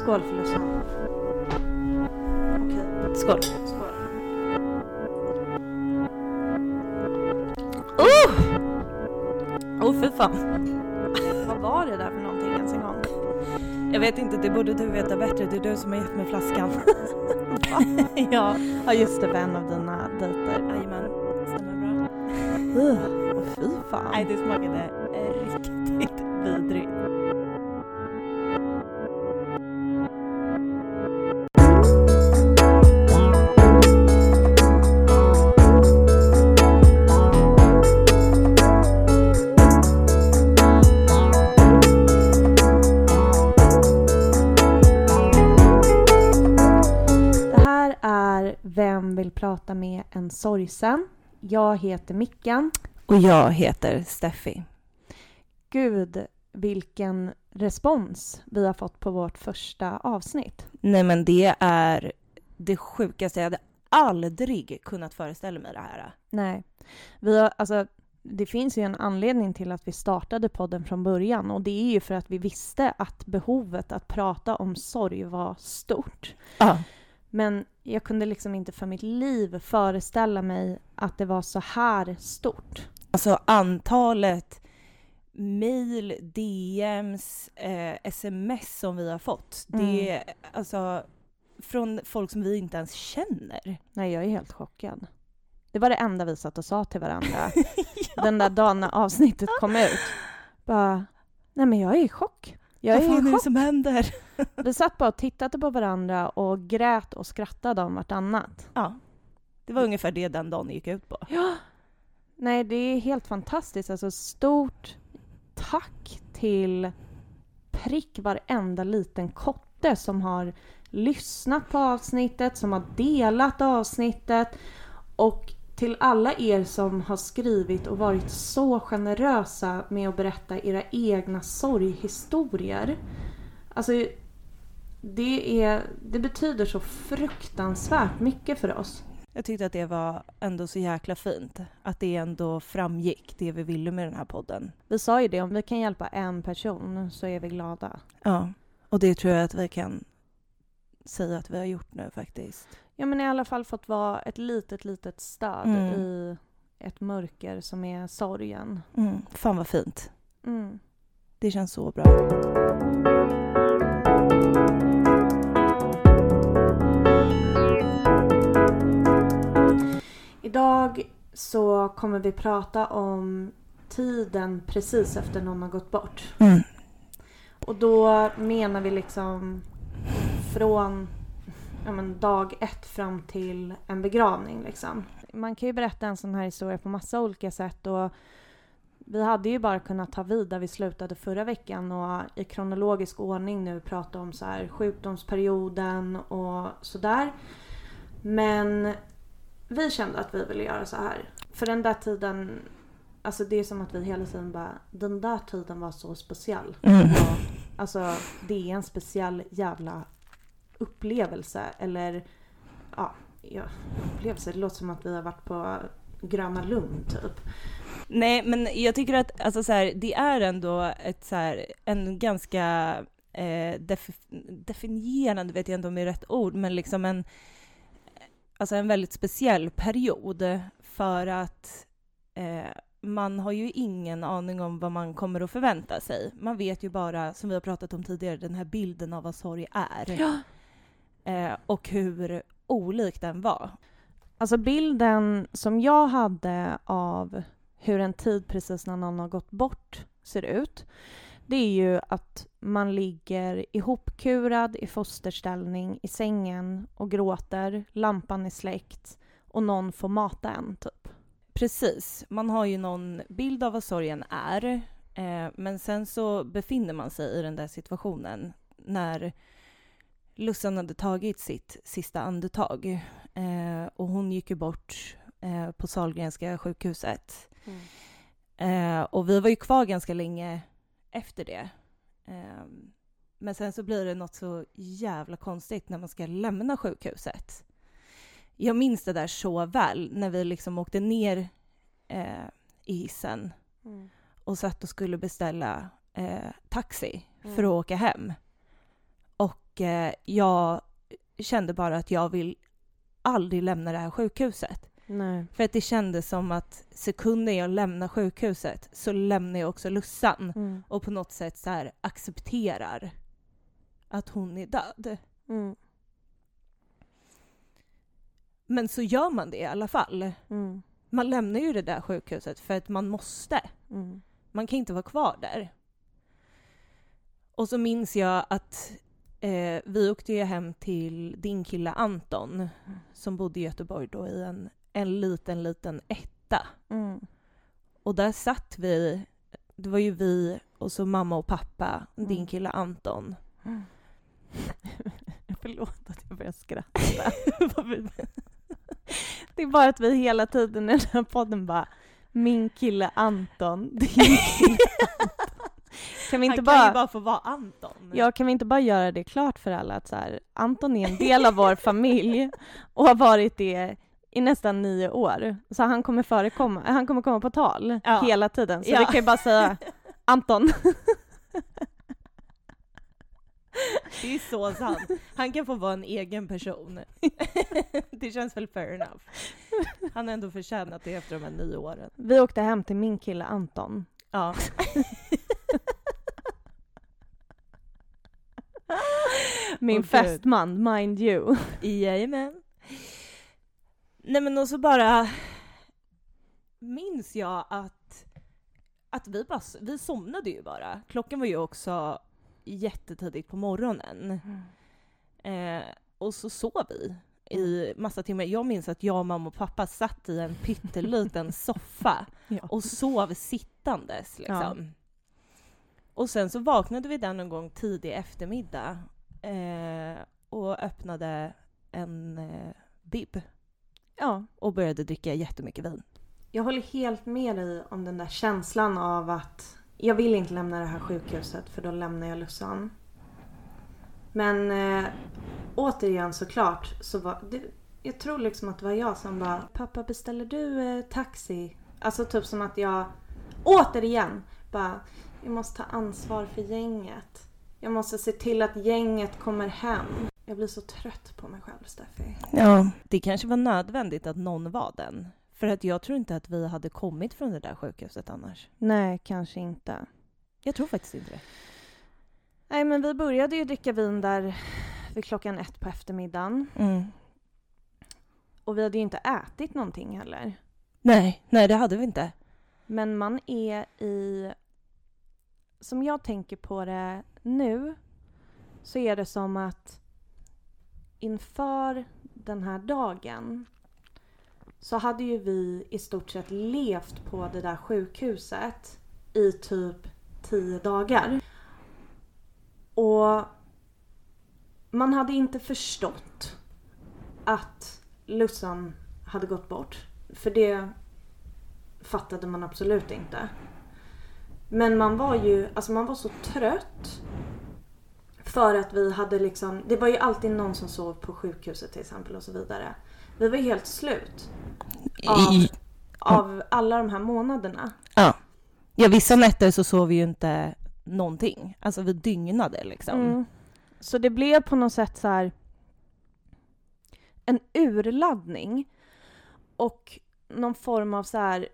Skål för lyssnarna. Okej, Skål. skål. Oh fy fan. Vad var det där för någonting ens en gång? Jag vet inte, det borde du veta bättre. Det är du som har gett mig flaskan. ja. Ja just det, för en av dina dejter. Jajamän, stämmer bra. Uh, och fy fan. Nej, det smakade riktigt sorgsen? Jag heter Mickan. Och jag heter Steffi. Gud, vilken respons vi har fått på vårt första avsnitt. Nej men det är det sjukaste. Jag hade aldrig kunnat föreställa mig det här. Nej, vi har, alltså, det finns ju en anledning till att vi startade podden från början och det är ju för att vi visste att behovet att prata om sorg var stort. Ja. Men jag kunde liksom inte för mitt liv föreställa mig att det var så här stort. Alltså antalet mail, DMs, eh, sms som vi har fått. Det är alltså från folk som vi inte ens känner. Nej, jag är helt chockad. Det var det enda vi satt och sa till varandra den där dagen när avsnittet kom ut. Bara, nej men jag är i chock. Jag Vad är fan är det som händer? Vi satt bara och tittade på varandra och grät och skrattade om vartannat. Ja, det var ungefär det den dagen gick ut på. Ja. Nej, det är helt fantastiskt. Alltså stort tack till prick varenda liten kotte som har lyssnat på avsnittet, som har delat avsnittet och till alla er som har skrivit och varit så generösa med att berätta era egna sorghistorier. Alltså, det, är, det betyder så fruktansvärt mycket för oss. Jag tyckte att det var ändå så jäkla fint. Att det ändå framgick, det vi ville med den här podden. Vi sa ju det, om vi kan hjälpa en person så är vi glada. Ja, och det tror jag att vi kan säga att vi har gjort nu faktiskt. Ja men i alla fall fått vara ett litet, litet stöd Mm. i ett mörker som är sorgen. Mm, fan vad fint. Mm. Det känns så bra. Idag så kommer vi prata om tiden precis efter någon har gått bort. Mm. Och då menar vi liksom från ja, men dag ett fram till en begravning. Liksom. Man kan ju berätta en sån här historia på massa olika sätt. Och vi hade ju bara kunnat ta vid där vi slutade förra veckan och i kronologisk ordning nu prata om så här sjukdomsperioden och sådär. Men vi kände att vi ville göra så här. För den där tiden, alltså det är som att vi hela tiden bara, den där tiden var så speciell. Mm. Ja, alltså det är en speciell jävla upplevelse. Eller ja, ja, upplevelse. Det låter som att vi har varit på Gröna Lund typ. Nej, men jag tycker att alltså, så här, det är ändå ett, så här, en ganska eh, def- definierande, vet jag inte om det är rätt ord, men liksom en, alltså en väldigt speciell period för att eh, man har ju ingen aning om vad man kommer att förvänta sig. Man vet ju bara, som vi har pratat om tidigare, den här bilden av vad sorg är. Ja. Eh, och hur olik den var. Alltså bilden som jag hade av hur en tid precis när någon har gått bort ser ut. Det är ju att man ligger ihopkurad i fosterställning i sängen och gråter, lampan är släckt och någon får mata en typ. Precis. Man har ju någon bild av vad sorgen är, eh, men sen så befinner man sig i den där situationen när Lussan hade tagit sitt sista andetag. Eh, och hon gick ju bort eh, på Sahlgrenska sjukhuset. Eh, och vi var ju kvar ganska länge efter det. Eh, men sen så blir det något så jävla konstigt när man ska lämna sjukhuset. Jag minns det där så väl när vi liksom åkte ner eh, i hissen och satt och skulle beställa eh, taxi för Mm. att åka hem. Och eh, jag kände bara att jag vill aldrig lämna det här sjukhuset. Nej. För att det kändes som att sekunden jag lämnar sjukhuset så lämnar jag också Lussan Mm. och på något sätt så här accepterar att hon är död. Mm. Men så gör man det i alla fall. Mm. Man lämnar ju det där sjukhuset för att man måste. Mm. Man kan inte vara kvar där. Och så minns jag att eh, vi åkte ju hem till din kille Anton som bodde i Göteborg då i en, en liten, liten etta. Mm. Och där satt vi, det var ju vi och så mamma och pappa, din Mm. kille Anton. Förlåt att jag börjar skratta. Det är bara att vi hela tiden i den här podden bara min kille Anton, din kille Anton. Kan vi inte Han bara, kan ju bara få vara Anton. ja, kan vi inte bara göra det klart för alla att så här, Anton är en del av vår familj och har varit det i nästan nio år. Så han kommer förekomma, han kommer komma på tal Ja. hela tiden. Så Ja. vi kan ju bara säga Anton. Det är så sant. Han kan få vara en egen person. det känns väl fair enough. Han har ändå förtjänat det efter de här nio åren. Vi åkte hem till min kille Anton. Ja. Min gud. fästman, mind you. Jajamän. Nej men och så bara minns jag att, att vi bara, vi somnade ju bara. Klockan var ju också jättetidigt på morgonen. Eh, och så sov vi i massa timmar. Jag minns att jag, mamma och pappa satt i en pytteliten soffa Ja. och sov sittandes liksom. Och sen så vaknade vi där någon gång tidig eftermiddag eh, och öppnade en eh, bib ja. och började dricka jättemycket vin. Jag håller helt med dig om den där känslan av att jag vill inte lämna det här sjukhuset för då lämnar jag Lussan. Men eh, återigen såklart så var det, jag tror liksom att det var jag som bara Pappa beställer du eh, taxi? Alltså typ som att jag återigen bara jag måste ta ansvar för gänget. Jag måste se till att gänget kommer hem. Jag blir så trött på mig själv Steffi. Ja. Det kanske var nödvändigt att någon var den. För att jag tror inte att vi hade kommit från det där sjukhuset annars. Nej, kanske inte. Jag tror faktiskt inte det. Nej men vi började ju dricka vin där vid klockan ett på eftermiddagen. Mm. Och vi hade ju inte ätit någonting heller. Nej, nej det hade vi inte. Men man är i... Som jag tänker på det nu så är det som att inför den här dagen så hade ju vi i stort sett levt på det där sjukhuset i typ tio dagar. Och man hade inte förstått att Lussan hade gått bort. För det fattade man absolut inte. Men man var ju, alltså man var så trött. För att vi hade liksom, det var ju alltid någon som sov på sjukhuset till exempel och så vidare. Vi var ju helt slut. Av, av alla de här månaderna. Ja. ja, vissa nätter så sov vi ju inte någonting. Alltså vi dygnade liksom. Mm. Så det blev på något sätt så här en urladdning och någon form av så här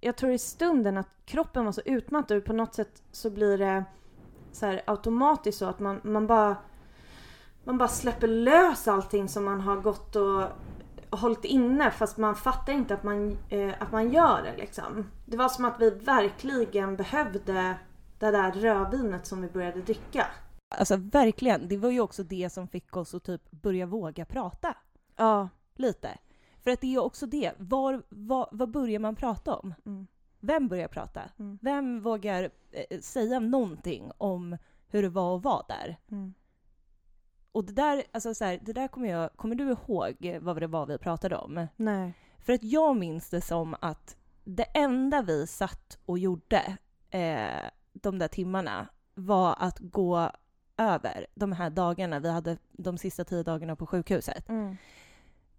jag tror i stunden att kroppen var så utmattad och på något sätt så blir det så här automatiskt så att man, man bara man bara släpper lös allting som man har gått och hållit inne fast man fattar inte att man, eh, att man gör det liksom. Det var som att vi verkligen behövde det där rödvinet som vi började dricka. Alltså verkligen, det var ju också det som fick oss att typ börja våga prata Ja. lite. För att det är också det, var, var, vad börjar man prata om? Mm. Vem börjar prata? Mm. Vem vågar eh, säga någonting om hur det var att vara där? Mm. Och det där, alltså så här, det där kommer jag, kommer du ihåg vad det var vi pratade om? Nej. För att jag minns det som att det enda vi satt och gjorde eh, de där timmarna var att gå över de här dagarna vi hade de sista tio dagarna på sjukhuset. Mm.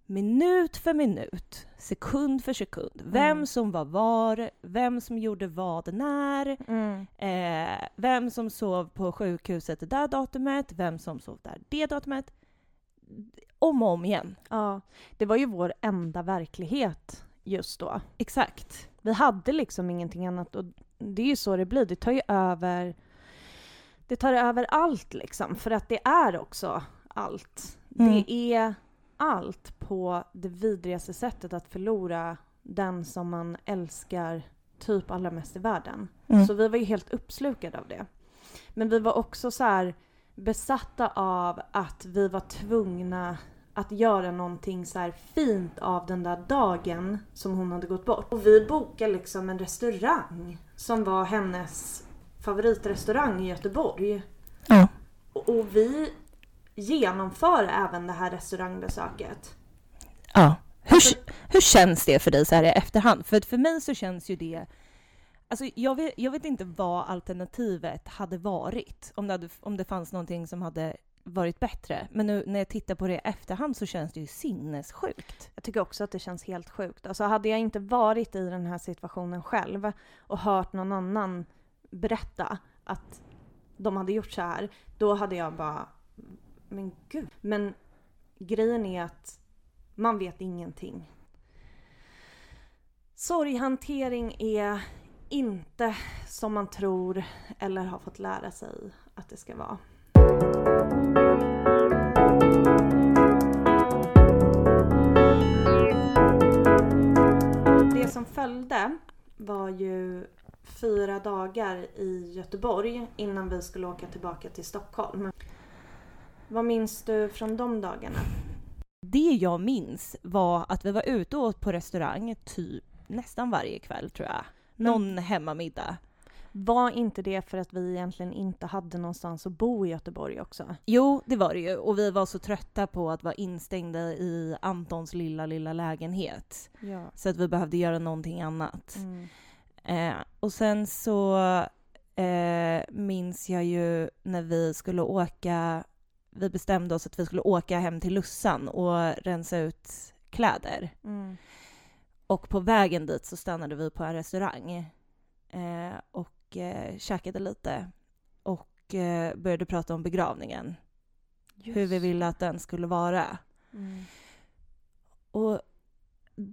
Minut för minut, sekund för sekund, vem Mm. som var var, vem som gjorde vad när, Mm. eh, vem som sov på sjukhuset det där datumet, vem som sov där det datumet. Om och om igen. Ja, det var ju vår enda verklighet just då. Exakt. Vi hade liksom ingenting annat och det är ju så det blir. Det tar ju över det tar över allt liksom, för att det är också allt. Mm. Det är allt på det vidrigaste sättet att förlora den som man älskar typ allra mest i världen. Mm. Så vi var ju helt uppslukade av det. Men vi var också så besatta av att vi var tvungna att göra någonting så här fint av den där dagen som hon hade gått bort. Och vi bokade liksom en restaurang som var hennes favoritrestaurang i Göteborg. Ja. Och, och vi genomför även det här restaurangbesöket. Ja. Hur, hur känns det för dig så här i efterhand? För för mig så känns ju det... Alltså jag vet, jag vet inte vad alternativet hade varit. Om det, hade, om det fanns någonting som hade varit bättre. Men nu när jag tittar på det i efterhand så känns det ju sinnessjukt. Jag tycker också att det känns helt sjukt. Alltså hade jag inte varit i den här situationen själv och hört någon annan berätta att de hade gjort så här, då hade jag bara, men gud. Men grejen är att man vet ingenting. Sorghantering är inte som man tror eller har fått lära sig att det ska vara. Det som följde var ju fyra dagar i Göteborg innan vi skulle åka tillbaka till Stockholm. Vad minns du från de dagarna? Det jag minns var att vi var ute och åt på restaurang typ nästan varje kväll tror jag. Någon hemmamiddag. Var inte det för att vi egentligen inte hade någonstans att bo i Göteborg också? Jo, det var det ju. Och vi var så trötta på att vara instängda i Antons lilla, lilla lägenhet. Ja. Så att vi behövde göra någonting annat. Mm. Eh, och sen så eh, minns jag ju när vi skulle åka, vi bestämde oss att vi skulle åka hem till Lussan och rensa ut kläder. Mm. Och på vägen dit så stannade vi på en restaurang eh, och eh, käkade lite och eh, började prata om begravningen. Hur vi ville att den skulle vara. Mm. Och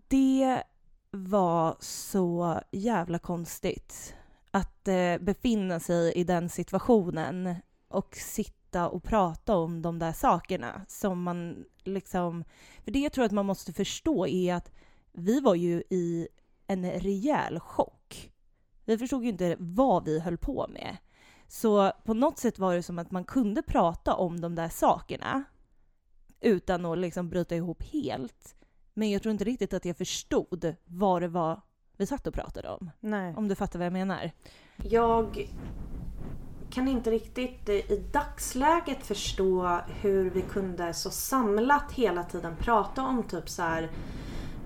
det var så jävla konstigt att eh, befinna sig i den situationen och sitta och prata om de där sakerna som man liksom... För det jag tror att man måste förstå är att vi var ju i en rejäl chock. Vi förstod ju inte vad vi höll på med. Så på något sätt var det som att man kunde prata om de där sakerna utan att liksom bryta ihop helt. Men jag tror inte riktigt att jag förstod vad det var vi satt och pratade om. Nej. Om du fattar vad jag menar. Jag kan inte riktigt eh, i dagsläget förstå hur vi kunde så samlat hela tiden prata om typ så här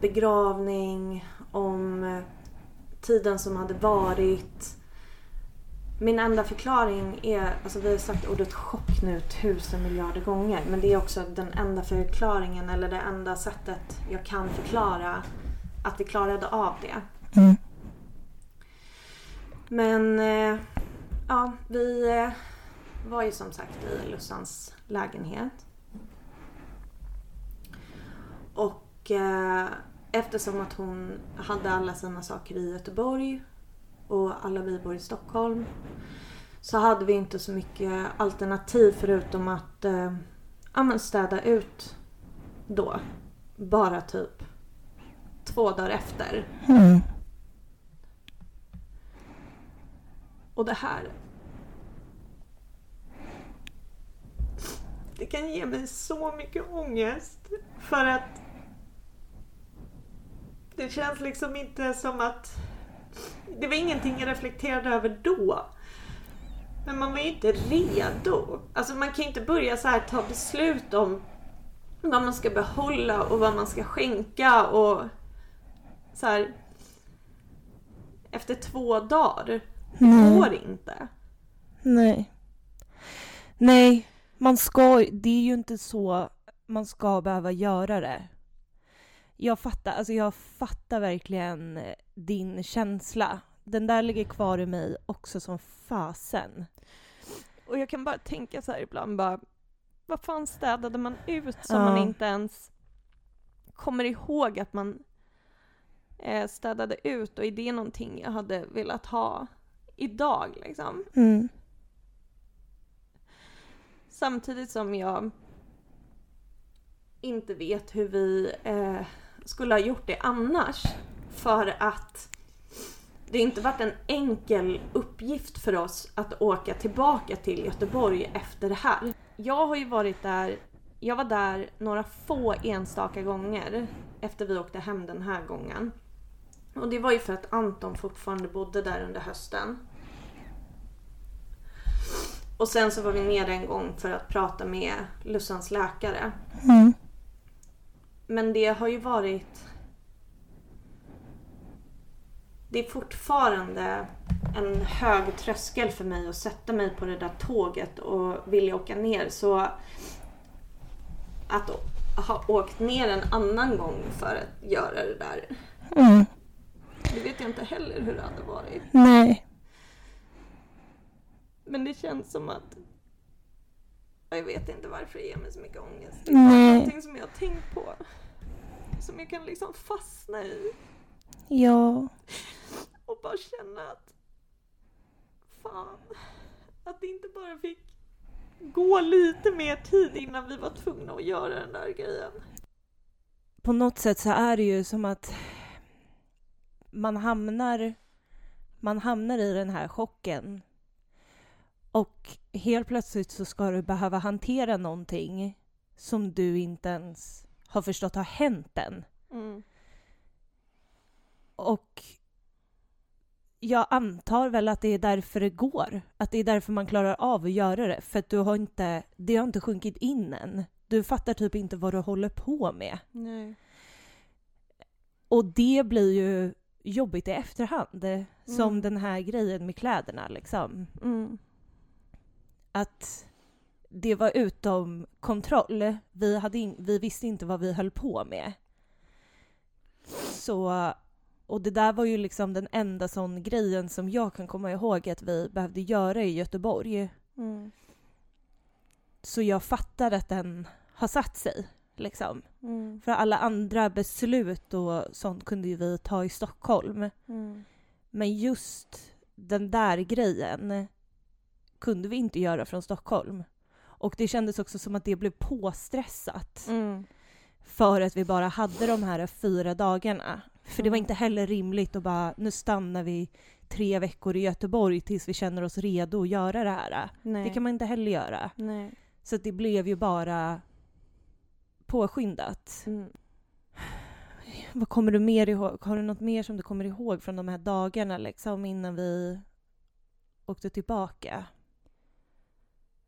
begravning, om eh, tiden som hade varit. Min enda förklaring är, alltså vi har sagt ordet chock nu tusen miljarder gånger, men det är också den enda förklaringen eller det enda sättet jag kan förklara att vi klarade av det. Mm. Men eh, ja, vi eh, var ju som sagt i Lussans lägenhet. Och eh, eftersom att hon hade alla sina saker i Göteborg och alla vi bor i Stockholm så hade vi inte så mycket alternativ förutom att eh, ja, städa ut då. Bara typ två dagar efter. Mm. Och det här... Det kan ge mig så mycket ångest. För att det känns liksom inte som att... Det var ingenting jag reflekterade över då. Men man var ju inte redo. Alltså man kan ju inte börja så här ta beslut om vad man ska behålla och vad man ska skänka och så här. Efter två dagar. Det går inte. Nej. Nej, man ska Det är ju inte så man ska behöva göra det. jag fattar, alltså jag fattar verkligen din känsla. Den där ligger kvar i mig också som fasen. Och jag kan bara tänka så här ibland bara, vad fan städade man ut som Ja. man inte ens kommer ihåg att man eh, städade ut och är det någonting jag hade velat ha idag liksom? Mm. Samtidigt som jag inte vet hur vi eh, skulle ha gjort det annars. För att det inte varit en enkel uppgift för oss att åka tillbaka till Göteborg efter det här. Jag har ju varit där, jag var där några få enstaka gånger efter vi åkte hem den här gången. Och det var ju för att Anton fortfarande bodde där under hösten. Och sen så var vi nere en gång för att prata med Lussans läkare. Mm. Men det har ju varit... Det är fortfarande en hög tröskel för mig att sätta mig på det där tåget och vilja åka ner. Så att ha åkt ner en annan gång för att göra det där, Mm. det vet jag inte heller hur det hade varit. Nej. Men det känns som att... Jag vet inte varför det ger mig så mycket ångest. Det är Nej. någonting som jag har tänkt på. Som jag kan liksom fastna i. Ja. Och bara känna att... Fan. Att det inte bara fick gå lite mer tid innan vi var tvungna att göra den där grejen. På något sätt så är det ju som att man hamnar, man hamnar i den här chocken. Och helt plötsligt så ska du behöva hantera någonting som du inte ens har förstått har hänt än. Mm. Och jag antar väl att det är därför det går. Att det är därför man klarar av att göra det. För att du har inte, det har inte sjunkit in än. Du fattar typ inte vad du håller på med. Nej. Och det blir ju jobbigt i efterhand. Som Mm. den här grejen med kläderna liksom. Mm. Att det var utom kontroll. Vi, hade in, vi visste inte vad vi höll på med. Så, och det där var ju liksom den enda sån grejen som jag kan komma ihåg att vi behövde göra i Göteborg. Mm. Så jag fattar att den har satt sig. Liksom. Mm. För alla andra beslut och sånt kunde ju vi ta i Stockholm. Mm. Men just den där grejen kunde vi inte göra från Stockholm. Och det kändes också som att det blev påstressat. Mm. För att vi bara hade de här fyra dagarna. För det var Mm. inte heller rimligt att bara, nu stannar vi tre veckor i Göteborg tills vi känner oss redo att göra det här. Nej. Det kan man inte heller göra. Nej. Så det blev ju bara påskyndat. Mm. Vad kommer du mer ihåg? Har du något mer som du kommer ihåg från de här dagarna liksom innan vi åkte tillbaka?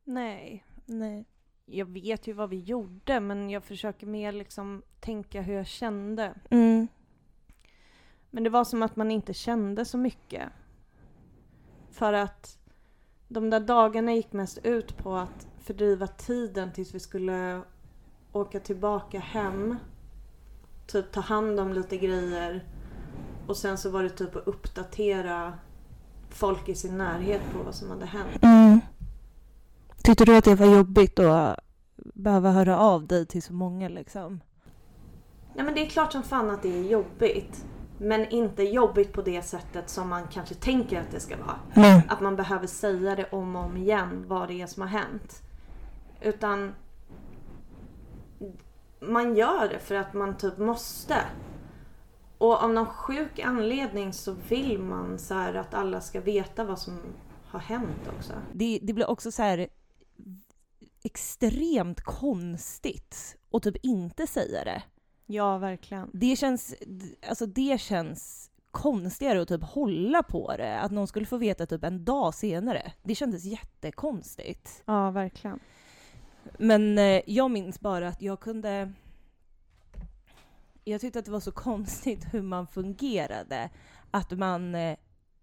Nej. Nej. Jag vet ju vad vi gjorde men jag försöker mer liksom tänka hur jag kände. Mm. Men det var som att man inte kände så mycket. För att de där dagarna gick mest ut på att fördriva tiden tills vi skulle åka tillbaka hem. Typ ta hand om lite grejer. Och sen så var det typ att uppdatera folk i sin närhet på vad som hade hänt. Mm. Tyckte du att det var jobbigt att behöva höra av dig till så många liksom? Nej men det är klart som fan att det är jobbigt. Men inte jobbigt på det sättet som man kanske tänker att det ska vara. Nej. att man behöver säga det om och om igen vad det är som har hänt. Utan man gör det för att man typ måste. Och av någon sjuk anledning så vill man så här att alla ska veta vad som har hänt också. Det, det blir också så här extremt konstigt att typ inte säga det. Ja, verkligen. Det känns, alltså det känns konstigare att typ hålla på det. Att någon skulle få veta typ en dag senare. Det kändes jättekonstigt. Ja, verkligen. Men eh, jag minns bara att jag kunde... Jag tyckte att det var så konstigt hur man fungerade. Att man, eh,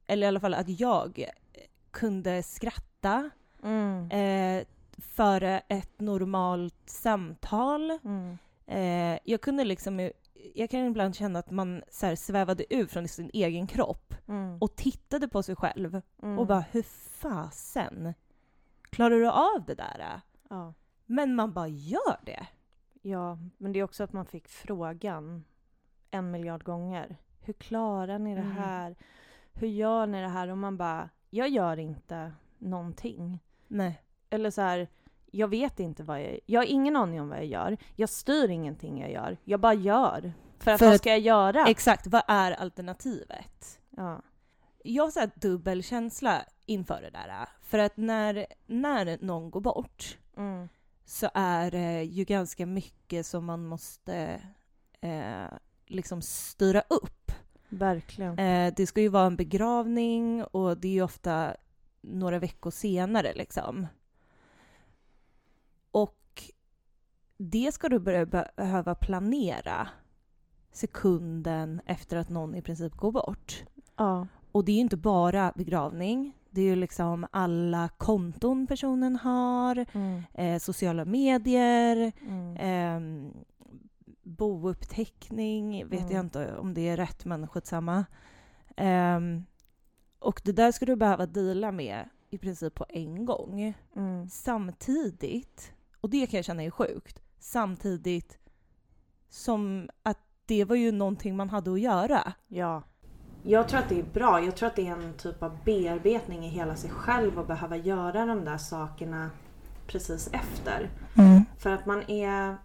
eller i alla fall att jag, eh, kunde skratta Mm. eh, före ett normalt samtal. Mm. Eh, jag kunde liksom jag kan ibland känna att man så här, svävade ut från sin egen kropp Mm. och tittade på sig själv Mm. och bara hur fasen klarar du av det där? Ja. Men man bara gör det. ja, men det är också att man fick frågan en miljard gånger. Hur klarar ni det Mm. här? Hur gör ni det här? Och man bara, jag gör inte någonting. Nej. Eller så här, jag vet inte vad jag Jag har ingen aning om vad jag gör. Jag styr ingenting jag gör. Jag bara gör. För att För vad ska jag göra? Exakt, vad är alternativet? ja. Jag har så här dubbel känsla inför det där. För att när, när någon går bort Mm. så är det ju ganska mycket som man måste eh, liksom styra upp. Verkligen. Eh, det ska ju vara en begravning och det är ju ofta några veckor senare liksom. Och det ska du börja be- behöva planera sekunden efter att någon i princip går bort. Ja. Och det är ju inte bara begravning. Det är ju liksom alla konton personen har, Mm. eh, sociala medier, Mm. Ehm, bouppteckning, vet Mm. jag inte om det är rätt, men skitsamma. Ehm, och det där ska du behöva deala med i princip på en gång. Mm. Samtidigt, och det kan jag känna är sjukt, samtidigt som att det var ju någonting man hade att göra. Ja. Jag tror att det är bra. Jag tror att det är en typ av bearbetning i hela sig själv att behöva göra de där sakerna precis efter. För att man är...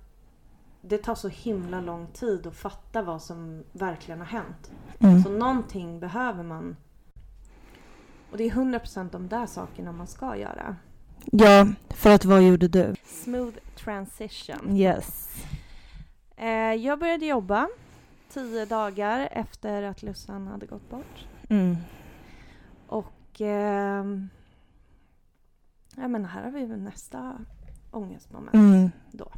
Det tar så himla lång tid att fatta vad som verkligen har hänt. Så någonting behöver man. Och det är 100% de där sakerna man ska göra. Ja, för att vad gjorde du? Smooth transition. Yes. Eh, jag började jobba tio dagar efter att Lussan hade gått bort. Mm. Och... ehm, ja, men här har vi väl nästa ångestmoment. Mm. Då.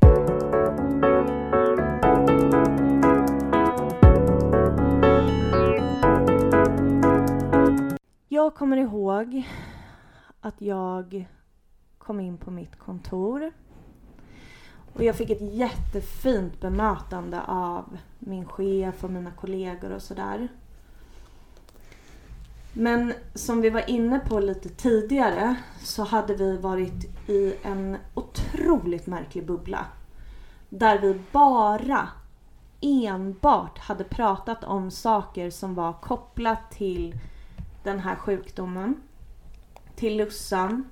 Jag kommer ihåg att jag kom in på mitt kontor och jag fick ett jättefint bemötande av min chef och mina kollegor och sådär. Men som vi var inne på lite tidigare så hade vi varit i en otroligt märklig bubbla. Där vi bara enbart hade pratat om saker som var kopplat till den här sjukdomen. Till Lussan.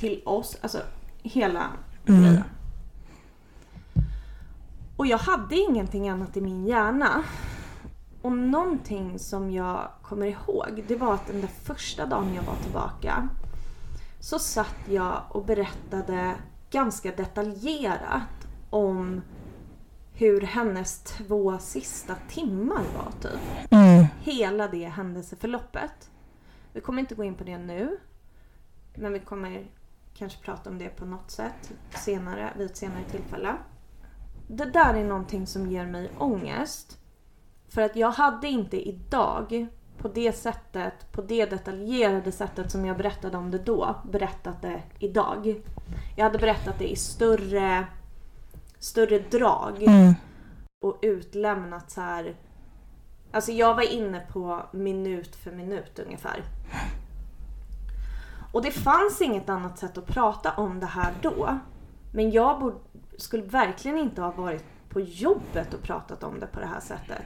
Till oss. Alltså hela Mm. grejen. Och jag hade ingenting annat i min hjärna. Och någonting som jag kommer ihåg, det var att den där första dagen jag var tillbaka så satt jag och berättade ganska detaljerat om hur hennes två sista timmar var typ. Mm. Hela det händelseförloppet. Vi kommer inte gå in på det nu. Men vi kommer kanske prata om det på något sätt senare, vid ett senare tillfälle. Det där är någonting som ger mig ångest. För att jag hade inte idag, på det sättet, på det detaljerade sättet som jag berättade om det då, berättat det idag. Jag hade berättat det i större, större drag Mm. och utlämnat så här. Alltså jag var inne på minut för minut ungefär. Och det fanns inget annat sätt att prata om det här då. Men jag borde, skulle verkligen inte ha varit på jobbet och pratat om det på det här sättet.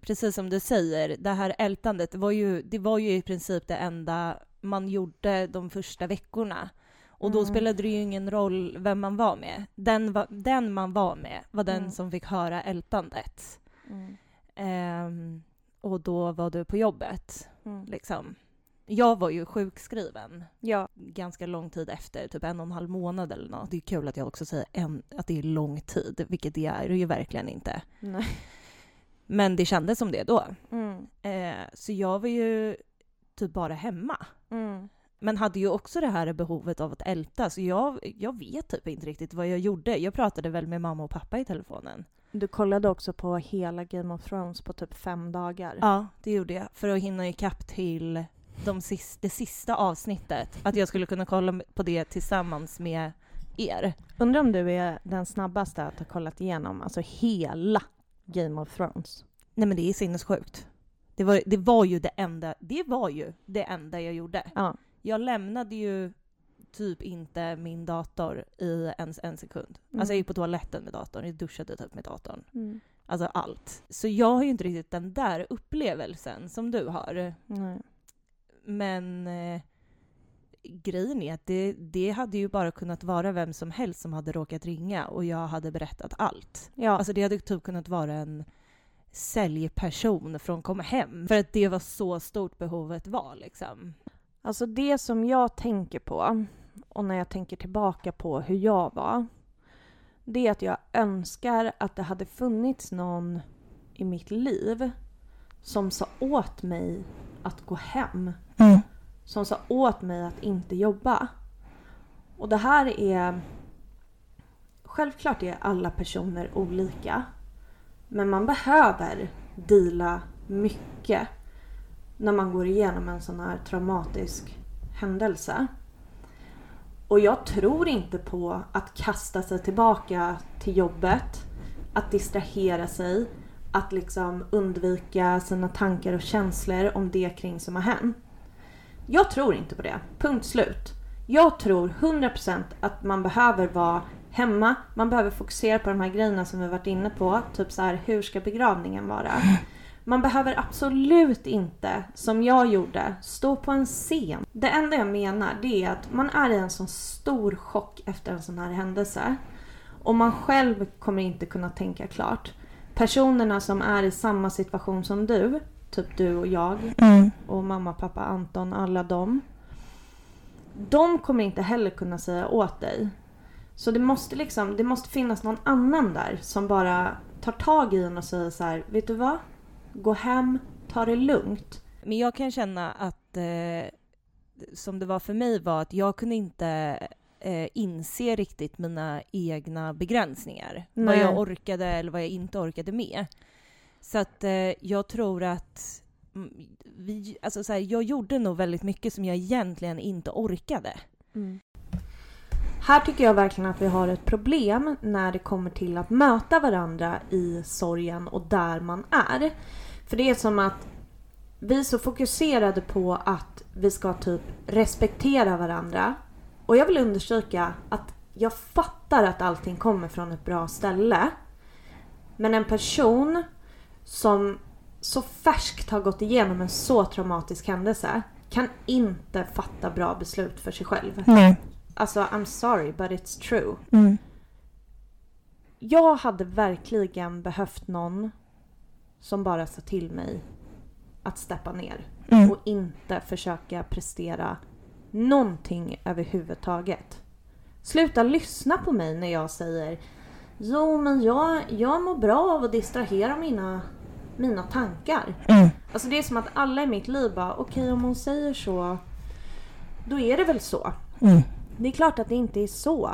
precis som du säger, det här ältandet, det var ju, det var ju i princip det enda man gjorde de första veckorna. Och då Mm. spelade det ju ingen roll vem man var med. Den, va, den man var med var den Mm. som fick höra ältandet. Ehm, och då var du på jobbet, Mm. liksom. Jag var ju sjukskriven Ja. ganska lång tid efter, typ en och en halv månad eller något. Det är kul att jag också säger en, att det är lång tid, vilket det är ju verkligen inte. Nej. Men det kändes som det då. Mm. Eh, så jag var ju typ bara hemma. Mm. Men hade ju också det här behovet av att älta, så jag, jag vet typ inte riktigt vad jag gjorde. Jag pratade väl med mamma och pappa i telefonen. Du kollade också på hela Game of Thrones på typ fem dagar. Ja, det gjorde jag. För att hinna ikapp till de sis- det sista avsnittet. Att jag skulle kunna kolla på det tillsammans med er. Undrar om du är den snabbaste att ha kollat igenom alltså hela Game of Thrones. Nej men det är sinnessjukt. Det var, det var ju det enda, det var ju det enda jag gjorde. Ja. Jag lämnade ju typ inte min dator i ens en sekund. Mm. Alltså jag gick på toaletten med datorn, jag duschade typ med datorn. Mm. Alltså allt. Så jag har ju inte riktigt den där upplevelsen som du har. Nej. Men eh, grejen är att det, det hade ju bara kunnat vara vem som helst som hade råkat ringa och jag hade berättat allt. Ja. Alltså det hade typ kunnat vara en säljperson från Kom Hem. För att det var så stort behovet var liksom. Alltså det som jag tänker på, och när jag tänker tillbaka på hur jag var, det är att jag önskar att det hade funnits någon i mitt liv som sa åt mig att gå hem. Som sa åt mig att inte jobba. Och det här är... Självklart är alla personer olika. Men man behöver dela mycket när man går igenom en sån här traumatisk händelse. Och jag tror inte på att kasta sig tillbaka till jobbet, att distrahera sig, att liksom undvika sina tankar och känslor om det kring som har hänt. Jag tror inte på det. Punkt slut. Jag tror 100% att man behöver vara hemma. Man behöver fokusera på de här grejerna som vi varit inne på. Typ så här, hur ska begravningen vara? Man behöver absolut inte, som jag gjorde, stå på en scen. Det enda jag menar det är att man är i en sån stor chock efter en sån här händelse. Och man själv kommer inte kunna tänka klart. Personerna som är i samma situation som du, typ du och jag och mamma, pappa, Anton, alla dem. De kommer inte heller kunna säga åt dig. Så det måste liksom, det måste finnas någon annan där som bara tar tag i en och säger så här, vet du vad? Gå hem, ta det lugnt. Men jag kan känna att eh, som det var för mig var att jag kunde inte eh, inse riktigt mina egna begränsningar. Vad Nej. jag orkade eller vad jag inte orkade med. Så att eh, jag tror att mm, vi, alltså så här, jag gjorde nog väldigt mycket som jag egentligen inte orkade. Här tycker jag verkligen att vi har ett problem när det kommer till att möta varandra i sorgen och där man är. För det är som att vi är så fokuserade på att vi ska typ respektera varandra. Och jag vill understryka att jag fattar att allting kommer från ett bra ställe. Men en person som så färskt har gått igenom en så traumatisk händelse kan inte fatta bra beslut för sig själv. Nej. Alltså I'm sorry but it's true. Mm. Jag hade verkligen behövt någon som bara sa till mig att steppa ner Mm. och inte försöka prestera någonting överhuvudtaget. Sluta lyssna på mig när jag säger Jo men jag, jag mår bra av att distrahera mina, mina tankar. Mm. Alltså det är som att alla i mitt liv bara okej om hon säger så då är det väl så. Mm. Det är klart att det inte är så.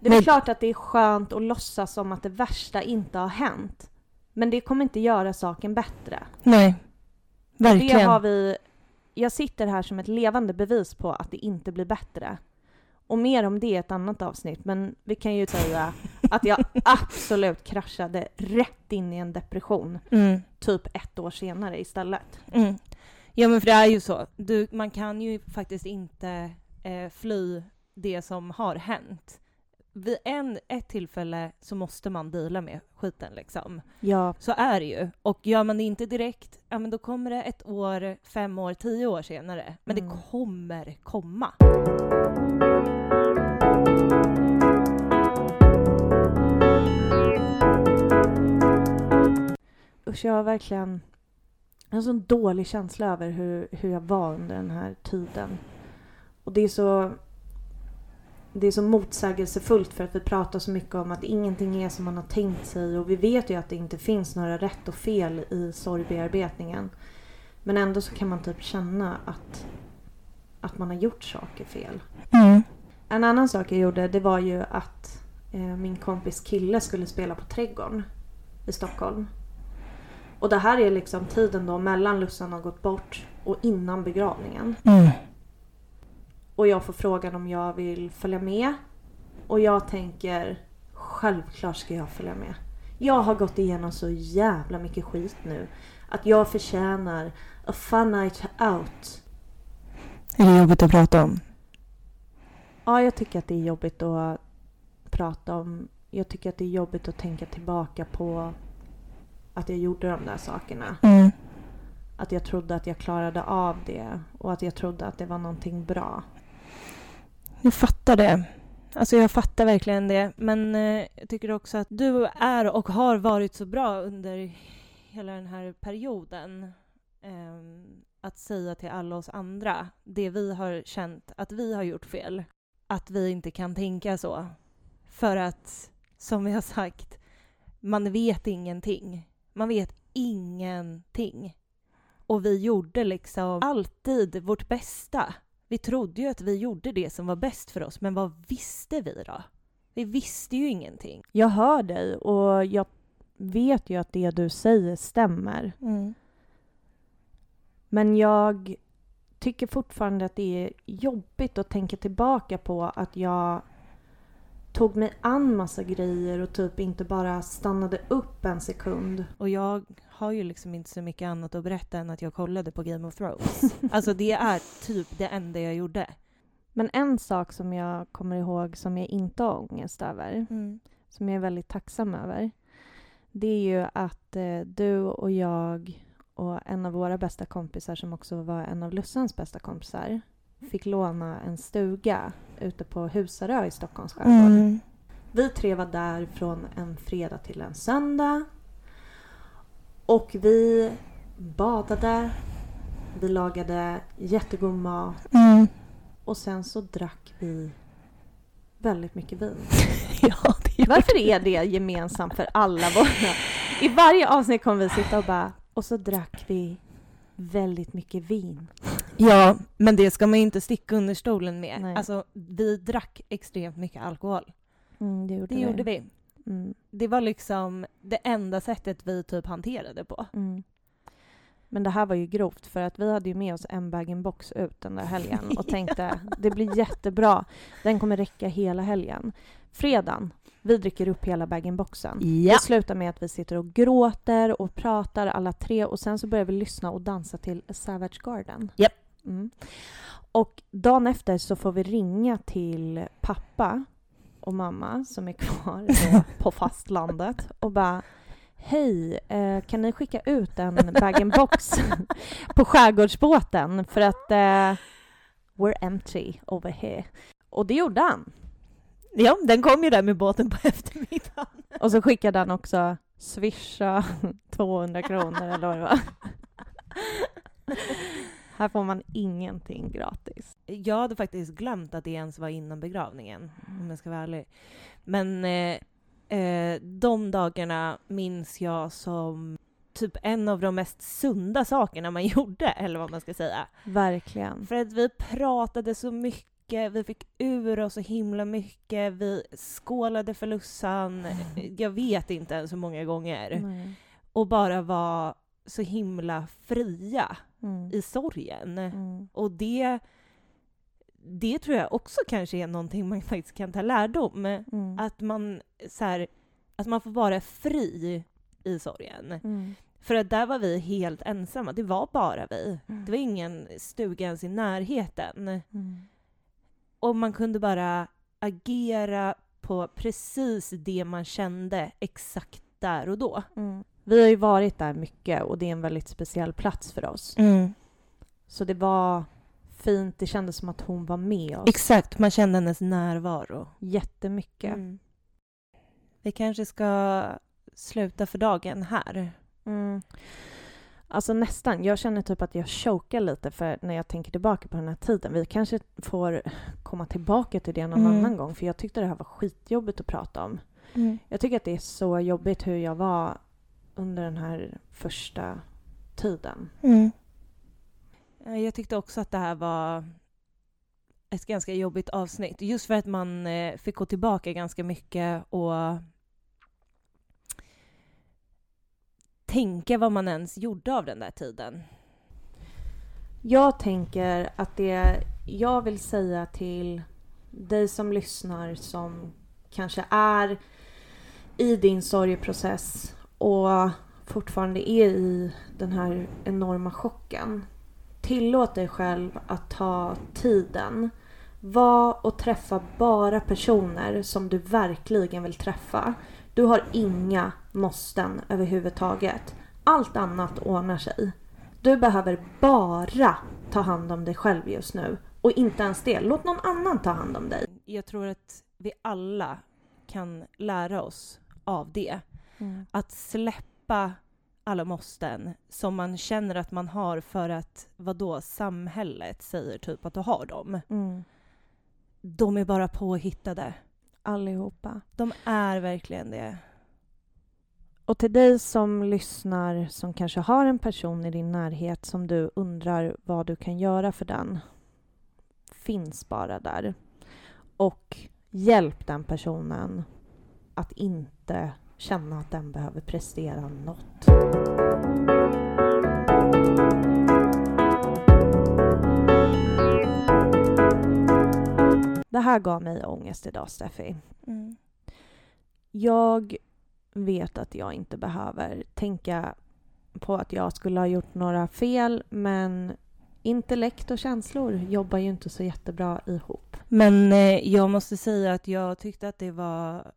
Det är Men- klart att det är skönt att låtsas som att det värsta inte har hänt. Men det kommer inte göra saken bättre. Nej. Det Verkligen. har vi... Jag sitter här som ett levande bevis på att det inte blir bättre. Och mer om det i ett annat avsnitt. Men vi kan ju säga att jag absolut kraschade rätt in i en depression. Mm. Typ ett år senare istället. Mm. Ja men för det är ju så. Du, man kan ju faktiskt inte eh, fly det som har hänt. Vid en, ett tillfälle så måste man deala med skiten liksom. Ja, Så är det ju. Och gör man det inte direkt, ja men då kommer det ett år, fem år, tio år senare. Men Mm. det kommer komma usch jag har verkligen en sån dålig känsla över hur, hur jag var under den här tiden. Och det är så det är så motsägelsefullt för att vi pratar så mycket om att ingenting är som man har tänkt sig och vi vet ju att det inte finns några rätt och fel i sorgbearbetningen. Men ändå så kan man typ känna att, att man har gjort saker fel. Mm. En annan sak jag gjorde det var ju att eh, min kompis kille skulle spela på Trädgården i Stockholm. Och det här är liksom tiden då mellan Lussan har gått bort och innan begravningen. Och jag får frågan om jag vill följa med. Och jag tänker självklart ska jag följa med. Jag har gått igenom så jävla mycket skit nu. Att jag förtjänar a fun night out. Är det jobbigt att prata om? Ja, jag tycker att det är jobbigt att prata om. Jag tycker att det är jobbigt att tänka tillbaka på att jag gjorde de där sakerna. Mm. Att jag trodde att jag klarade av det och att jag trodde att det var någonting bra. Jag fattar det. Alltså jag fattar verkligen det. Men eh, jag tycker också att du är och har varit så bra under hela den här perioden. Eh, att säga till alla oss andra det vi har känt att vi har gjort fel. Att vi inte kan tänka så. För att, som vi har sagt, man vet ingenting. Man vet ingenting. Och vi gjorde liksom alltid vårt bästa. Vi trodde ju att vi gjorde det som var bäst för oss, men vad visste vi då? Vi visste ju ingenting. Jag hör dig och jag vet ju att det du säger stämmer. Men jag tycker fortfarande att det är jobbigt att tänka tillbaka på att jag tog mig an massa grejer och typ inte bara stannade upp en sekund. Och jag har ju liksom inte så mycket annat att berätta än att jag kollade på Game of Thrones. alltså det är typ det enda jag gjorde. Men en sak som jag kommer ihåg som jag inte har ångest över, som jag är väldigt tacksam över, det är ju att eh, du och jag och en av våra bästa kompisar som också var en av Lussans bästa kompisar fick låna en stuga ute på Husarö i Stockholms skärgård. Mm. Vi tre var där från en fredag till en söndag. Och vi badade, vi lagade jättegod mat Mm. och sen så drack vi väldigt mycket vin. Ja, det Varför är det gemensamt för alla våra? I varje avsnitt kommer vi sitta och bara och så drack vi väldigt mycket vin. Ja, men det ska man ju inte sticka under stolen med. Nej. Alltså, vi drack extremt mycket alkohol. Mm, det gjorde Det gjorde vi. Mm, Det var liksom det enda sättet vi typ hanterade på. mm. Men det här var ju grovt för att vi hade ju med oss en bag-in-box ut den där helgen och tänkte det blir jättebra. Den kommer räcka hela helgen. Fredagen, vi dricker upp hela bag-in-boxen. Ja. Det slutar med att vi sitter och gråter och pratar alla tre och sen så börjar vi lyssna och dansa till Savage Garden. Japp. Mm. Och dagen efter så får vi ringa till pappa och mamma som är kvar på fastlandet och bara Hej, eh, kan ni skicka ut en bag-in-box på skärgårdsbåten för att eh, we're empty over here. Och det gjorde han. Ja, den kom ju där med båten på eftermiddagen. Och så skickade han också swisha 200 kronor eller vad det var. Här får man ingenting gratis. Jag hade faktiskt glömt att det ens var innan begravningen, om jag ska vara ärlig. Men eh, eh, de dagarna minns jag som typ en av de mest sunda sakerna man gjorde, eller vad man ska säga. Verkligen. För att vi pratade så mycket, vi fick ur oss så himla mycket, vi skålade för Lussan, jag vet inte ens hur många gånger. Nej. Och bara var så himla fria Mm. i sorgen. Mm. Och det, det tror jag också kanske är någonting man faktiskt kan ta lärdom. Mm. Att man, så här, att man får vara fri i sorgen. Mm. För att där var vi helt ensamma, det var bara vi. Mm. Det var ingen stuga ens i närheten. Mm. Och man kunde bara agera på precis det man kände exakt där och då. Mm. Vi har ju varit där mycket och det är en väldigt speciell plats för oss. Så det var fint, det kändes som att hon var med oss Exakt, man kände hennes närvaro. jättemycket. Mm. Vi kanske ska sluta för dagen här. Mm. Alltså nästan. Jag känner typ att jag chokar lite för när jag tänker tillbaka på den här tiden. Vi kanske får komma tillbaka till det någon Mm. annan gång för jag tyckte det här var skitjobbigt att prata om. Jag tycker att det är så jobbigt hur jag var under den här första tiden. Eh, Jag tyckte också att det här var ett ganska jobbigt avsnitt. Just för att man eh, fick gå tillbaka ganska mycket och tänka vad man ens gjorde av den där tiden. Jag tänker att det jag vill säga till dig som lyssnar som kanske är i din sorgeprocess och fortfarande är i den här enorma chocken. Tillåt dig själv att ta tiden. Var och träffa bara personer som du verkligen vill träffa. Du har inga måsten överhuvudtaget. Allt annat ordnar sig. Du behöver bara ta hand om dig själv just nu. Och inte ens det. Låt någon annan ta hand om dig. Jag tror att vi alla kan lära oss av det. Mm. Att släppa alla måsten som man känner att man har för att vad då samhället säger typ att du har dem. Mm. De är bara påhittade. Allihopa. De är verkligen det. Och till dig som lyssnar som kanske har en person i din närhet som du undrar vad du kan göra för den. Finns bara där. Och hjälp den personen att inte känna att den behöver prestera något. Det här gav mig ångest idag, Steffi. Mm. Jag vet att jag inte behöver tänka på att jag skulle ha gjort några fel men intellekt och känslor jobbar ju inte så jättebra ihop. Men eh, jag måste säga att jag tyckte att det var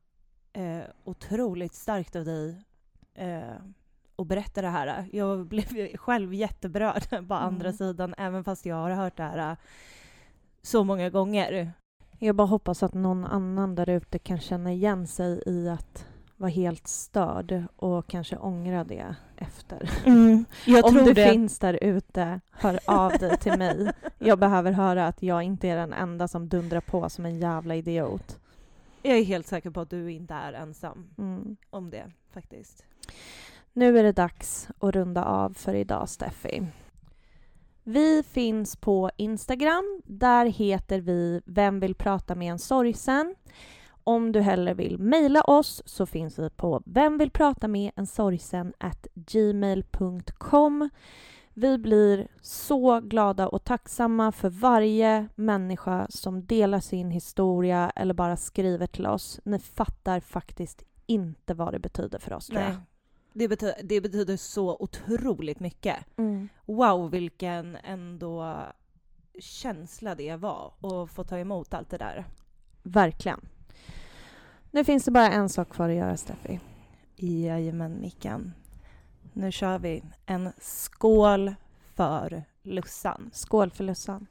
eh, otroligt starkt av dig eh, att berätta det här. Jag blev själv jätteberörd på Mm. andra sidan, även fast jag har hört det här eh, så många gånger. Jag bara hoppas att någon annan där ute kan känna igen sig i att vara helt störd och kanske ångra det efter. Jag Om du det. finns där ute, hör av dig till mig. Jag behöver höra att jag inte är den enda som dundrar på som en jävla idiot. Jag är helt säker på att du inte är ensam Mm. om det, faktiskt. Nu är det dags att runda av för idag, Steffi. Vi finns på Instagram. Där heter vi Vem vill prata med en sorgsen? Om du hellre vill mejla oss så finns vi på vem vill prata med en sorgsen at gmail.com. Vi blir så glada och tacksamma för varje människa som delar sin historia eller bara skriver till oss. Ni fattar faktiskt inte vad det betyder för oss, tror jag. Det, betyder, det betyder så otroligt mycket. Mm. Wow, vilken ändå känsla det var att få ta emot allt det där. Verkligen. Nu finns det bara en sak kvar att göra, Steffi. Jajamän, Mickan. Nu kör vi en skål för Lussan. Skål för Lussan.